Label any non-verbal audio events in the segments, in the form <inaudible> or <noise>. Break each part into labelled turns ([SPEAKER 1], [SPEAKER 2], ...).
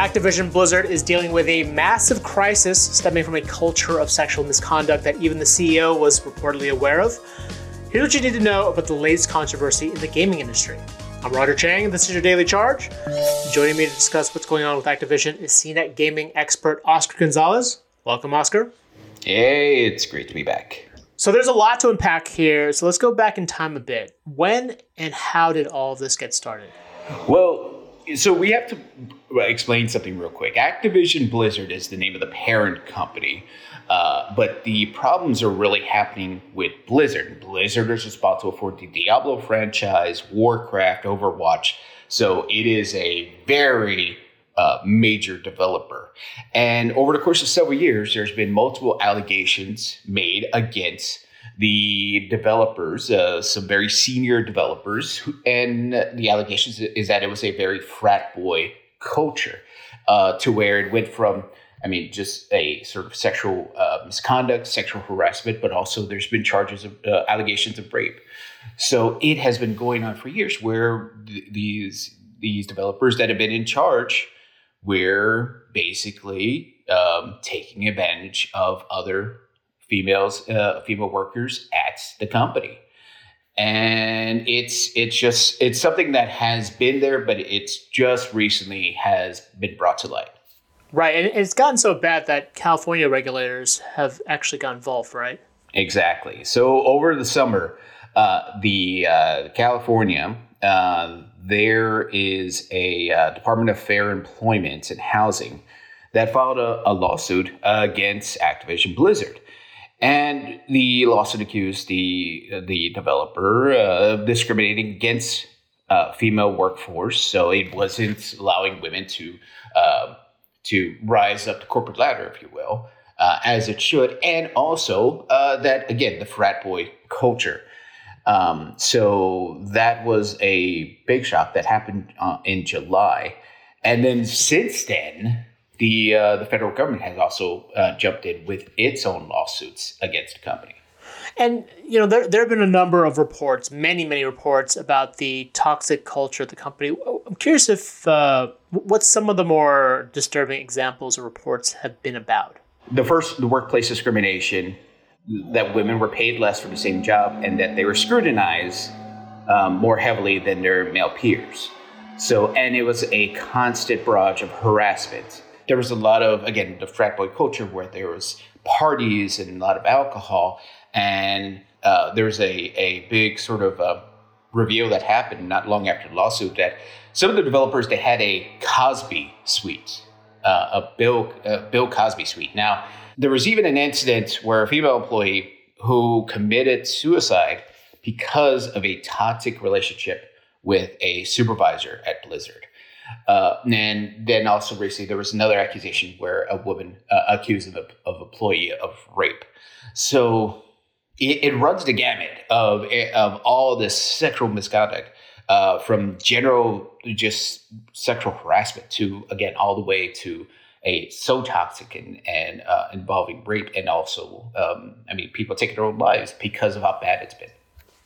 [SPEAKER 1] Activision Blizzard is dealing with a massive crisis stemming from a culture of sexual misconduct that even the CEO was reportedly aware of. Here's what you need to know about the latest controversy in the gaming industry. I'm Roger Chang, and this is your Daily Charge. Joining me to discuss what's going on with Activision is CNET gaming expert Oscar Gonzalez. Welcome, Oscar.
[SPEAKER 2] Hey, it's great to be back.
[SPEAKER 1] So there's a lot to unpack here, so let's go back in time a bit. When and how did all of this get started?
[SPEAKER 2] Well, so we have to explain something real quick. Activision Blizzard is the name of the parent company, uh, but the problems are really happening with Blizzard. Blizzard is responsible for the Diablo franchise, Warcraft, Overwatch. So it is a very uh, major developer. And over the course of several years, there's been multiple allegations made against the developers, uh, some very senior developers, who, and the allegations is that it was a very frat boy culture, uh, to where it went from, I mean, just a sort of sexual uh, misconduct, sexual harassment, but also there's been charges of uh, allegations of rape. So it has been going on for years, where th- these these developers that have been in charge, were basically um, taking advantage of other females, uh, female workers at the company. And it's it's just it's something that has been there, but it's just recently has been brought to light.
[SPEAKER 1] Right, and it's gotten so bad that California regulators have actually got involved, right?
[SPEAKER 2] Exactly. So over the summer, uh, the uh, California uh, there is a uh, Department of Fair Employment and Housing that filed a, a lawsuit against Activision Blizzard. And the lawsuit accused the the developer of discriminating against uh, female workforce. So it wasn't allowing women to uh, to rise up the corporate ladder, if you will, uh, as it should, and also uh, that again the frat boy culture. Um, so that was a big shock that happened uh, in July, and then since then, the uh, the federal government has also uh, jumped in with its own lawsuits against the company.
[SPEAKER 1] And you know there there have been a number of reports, many many reports about the toxic culture at the company. I'm curious if uh, what some of the more disturbing examples or reports have been about.
[SPEAKER 2] The first, the workplace discrimination, that women were paid less for the same job, and that they were scrutinized um, more heavily than their male peers. So, and it was a constant barrage of harassment there was a lot of again the frat boy culture where there was parties and a lot of alcohol and uh, there was a, a big sort of uh, reveal that happened not long after the lawsuit that some of the developers they had a Cosby suite, uh, a Bill Bill Cosby suite. Now there was even an incident where a female employee who committed suicide because of a toxic relationship with a supervisor at Blizzard. Uh, and then also recently there was another accusation where a woman uh, accused of, a, of employee of rape. So it, it, runs the gamut of of all this sexual misconduct, uh, from general just sexual harassment to again all the way to a so toxic and, and uh, involving rape and also um, I mean people taking their own lives because of how bad it's been.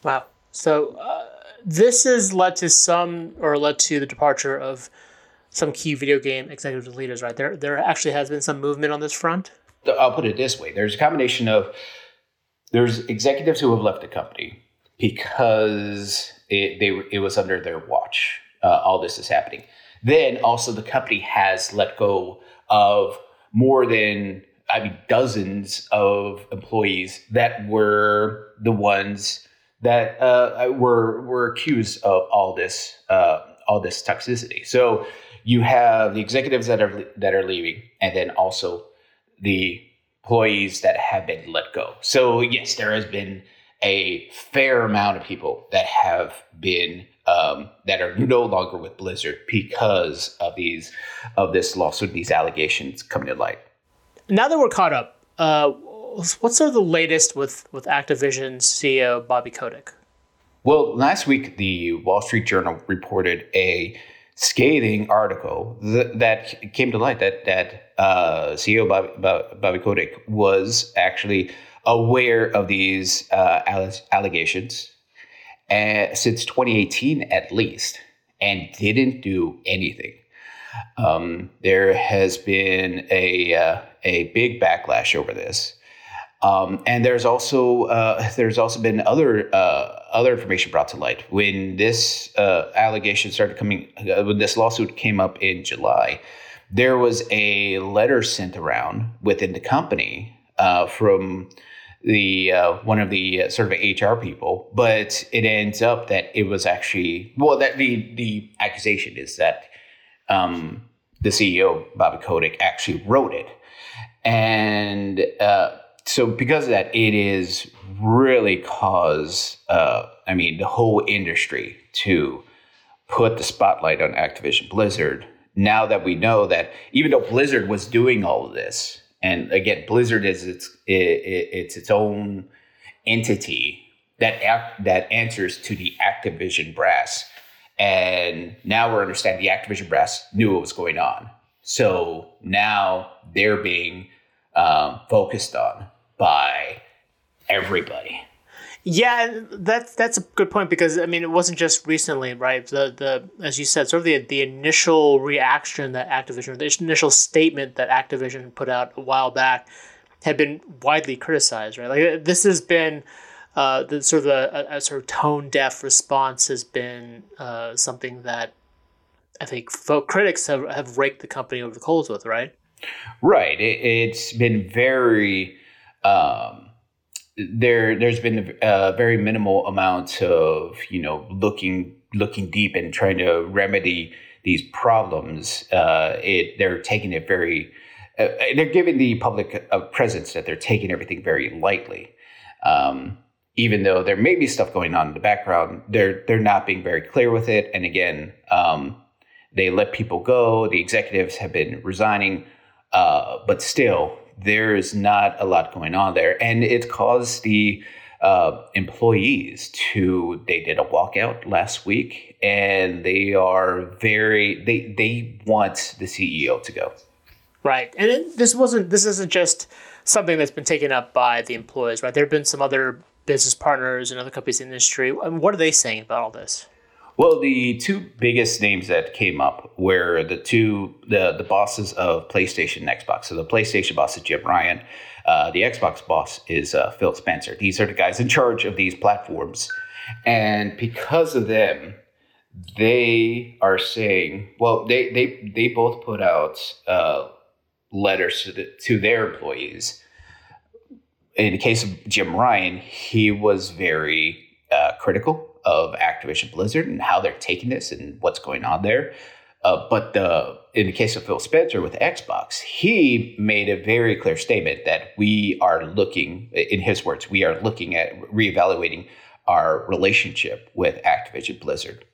[SPEAKER 1] Wow. So uh, this has led to some, or led to the departure of some key video game executive leaders, right? There, there actually has been some movement on this front.
[SPEAKER 2] I'll put it this way: there's a combination of there's executives who have left the company because it, they it was under their watch. Uh, all this is happening. Then also the company has let go of more than I mean dozens of employees that were the ones that uh, were were accused of all this uh, all this toxicity. So you have the executives that are that are leaving, and then also the employees that have been let go. So yes, there has been a fair amount of people that have been um, that are no longer with Blizzard because of these of this lawsuit, these allegations coming to light.
[SPEAKER 1] Now that we're caught up, uh, what's the latest with with Activision's CEO Bobby Kotick?
[SPEAKER 2] Well, last week the Wall Street Journal reported a scathing article th- that came to light that that uh, CEO Bobby, Bobby Kotick was actually aware of these uh, allegations uh, since 2018 at least and didn't do anything. Um, there has been a uh, a big backlash over this, um, and there's also uh, there's also been other uh, other information brought to light when this uh, allegation started coming uh, when this lawsuit came up in July. There was a letter sent around within the company uh, from the uh, one of the sort of HR people, but it ends up that it was actually well that the the accusation is that um, the CEO Bobby Kotick actually wrote it, and so because of that, it is really caused uh, I mean the whole industry to put the spotlight on Activision Blizzard. Now that we know that even though Blizzard was doing all of this, and again, Blizzard is its it, it's its own entity that act, that answers to the Activision brass. And now we're understanding the Activision brass knew what was going on. So now they're being um, focused on by everybody.
[SPEAKER 1] Yeah, that's that's a good point because I mean it wasn't just recently, right? The the as you said, sort of the the initial reaction that Activision, the initial statement that Activision put out a while back, had been widely criticized, right? Like this has been uh, the sort of a, a, sort of tone deaf response has been uh, something that I think folk critics have have raked the company over the coals with, right?
[SPEAKER 2] Right. It, has been very. Um, there there's been a very minimal amount of you know looking looking deep and trying to remedy these problems. Uh, it they're taking it very uh, they're giving the public a presence that they're taking everything very lightly. Um, even though there may be stuff going on in the background, they're they're not being very clear with it. And again, um, they let people go. The executives have been resigning, uh, but still, there is not a lot going on there, and it caused the uh, employees to. They did a walkout last week, and they are very. They they want the CEO to go.
[SPEAKER 1] Right, and it, this wasn't. This isn't just something that's been taken up by the employees. Right, there have been some other business partners and other companies in the industry. what are they saying about all this?
[SPEAKER 2] Well, the two biggest names that came up were the two the the bosses of PlayStation and Xbox. So the PlayStation boss is Jim Ryan. Uh, the Xbox boss is uh, Phil Spencer. These are the guys in charge of these platforms, and because of them, they are saying, well, they they they both put out uh, letters to, the, to their employees. In the case of Jim Ryan, he was very uh, critical of Activision Blizzard and how they're taking this and what's going on there. Uh, but the in the case of Phil Spencer with Xbox, he made a very clear statement that we are looking, in his words, we are looking at reevaluating our relationship with Activision Blizzard.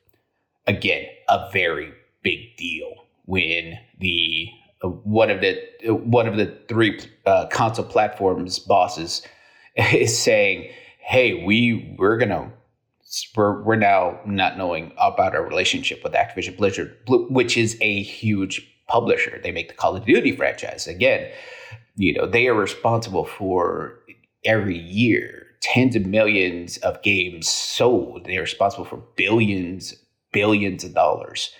[SPEAKER 2] Again, a very big deal when the uh, one of the uh, one of the three uh, console platforms bosses <laughs> is saying, "Hey, we we're gonna we're, we're now not knowing about our relationship with Activision Blizzard, which is a huge publisher. They make the Call of Duty franchise. Again, you know, they are responsible for every year tens of millions of games sold. They're responsible for billions, billions of dollars.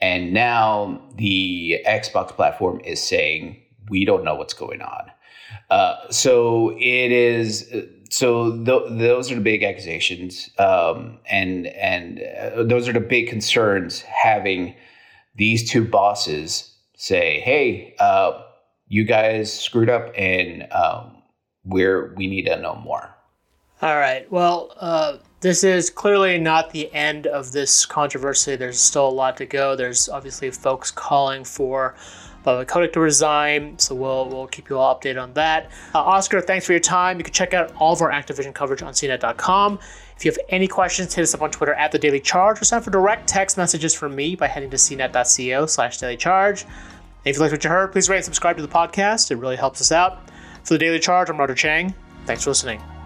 [SPEAKER 2] And now the Xbox platform is saying, we don't know what's going on. Uh, so it is so th- those are the big accusations, um, and and uh, those are the big concerns. Having these two bosses say, "Hey, uh, you guys screwed up, and um, we're we need to know more."
[SPEAKER 1] All right. Well, uh, this is clearly not the end of this controversy. There's still a lot to go. There's obviously folks calling for Bobby Kotick to resign, so we'll we'll keep you all updated on that. Uh, Oscar, thanks for your time. You can check out all of our Activision coverage on CNET.com. If you have any questions, hit us up on Twitter at the Daily Charge or send for direct text messages from me by heading to cnet.co slash daily charge. if you liked what you heard, please rate and subscribe to the podcast. It really helps us out. For the Daily Charge, I'm Roger Chang. Thanks for listening.